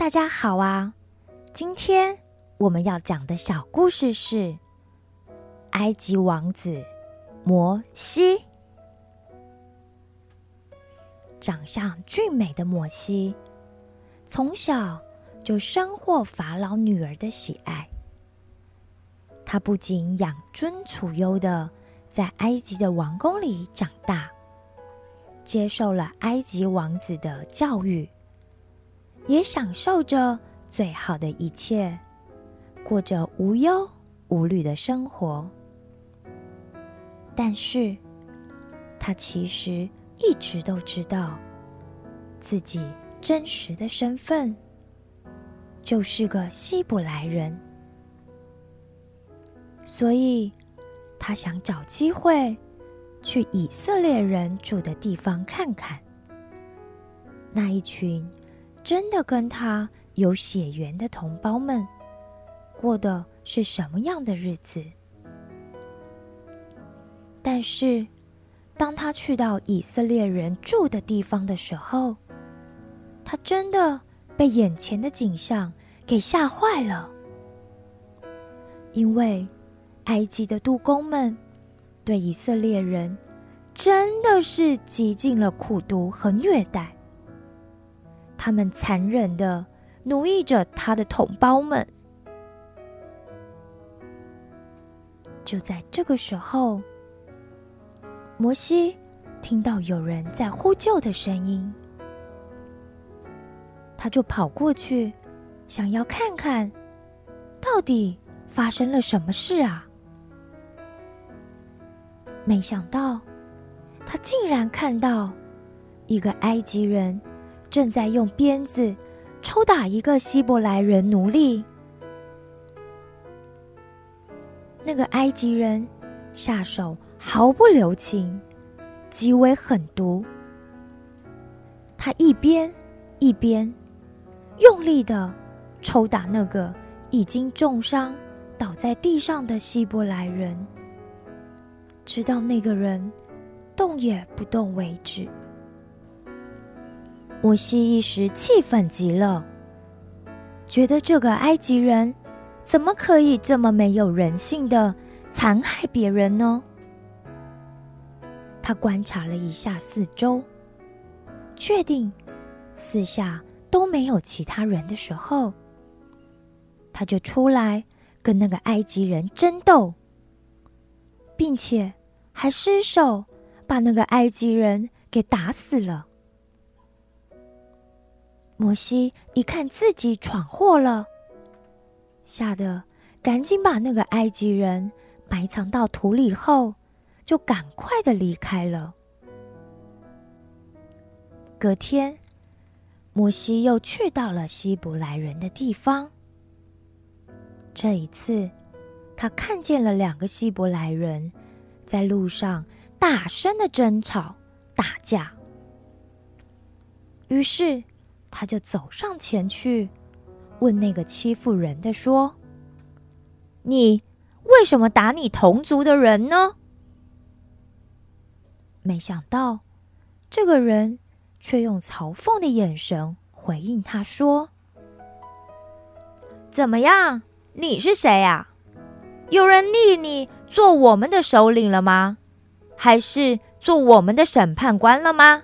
大家好啊！今天我们要讲的小故事是埃及王子摩西。长相俊美的摩西，从小就深获法老女儿的喜爱。他不仅养尊处优的在埃及的王宫里长大，接受了埃及王子的教育。也享受着最好的一切，过着无忧无虑的生活。但是，他其实一直都知道，自己真实的身份就是个希伯来人。所以，他想找机会去以色列人住的地方看看，那一群。真的跟他有血缘的同胞们，过的是什么样的日子？但是，当他去到以色列人住的地方的时候，他真的被眼前的景象给吓坏了。因为埃及的督工们对以色列人真的是极尽了苦毒和虐待。他们残忍的奴役着他的同胞们。就在这个时候，摩西听到有人在呼救的声音，他就跑过去，想要看看到底发生了什么事啊！没想到，他竟然看到一个埃及人。正在用鞭子抽打一个希伯来人奴隶。那个埃及人下手毫不留情，极为狠毒。他一边一边用力的抽打那个已经重伤倒在地上的希伯来人，直到那个人动也不动为止。摩西一时气愤极了，觉得这个埃及人怎么可以这么没有人性的残害别人呢？他观察了一下四周，确定四下都没有其他人的时候，他就出来跟那个埃及人争斗，并且还失手把那个埃及人给打死了。摩西一看自己闯祸了，吓得赶紧把那个埃及人埋藏到土里后，就赶快的离开了。隔天，摩西又去到了希伯来人的地方。这一次，他看见了两个希伯来人在路上大声的争吵打架，于是。他就走上前去，问那个欺负人的说：“你为什么打你同族的人呢？”没想到，这个人却用嘲讽的眼神回应他说：“怎么样？你是谁呀？有人立你做我们的首领了吗？还是做我们的审判官了吗？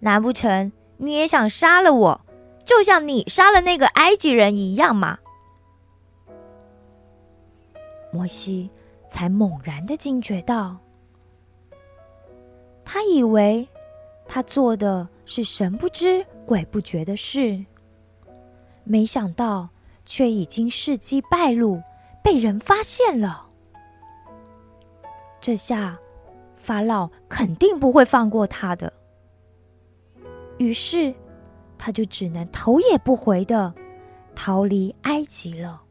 难不成？”你也想杀了我，就像你杀了那个埃及人一样吗？摩西才猛然的惊觉到，他以为他做的是神不知鬼不觉的事，没想到却已经事机败露，被人发现了。这下法老肯定不会放过他的。于是，他就只能头也不回的逃离埃及了。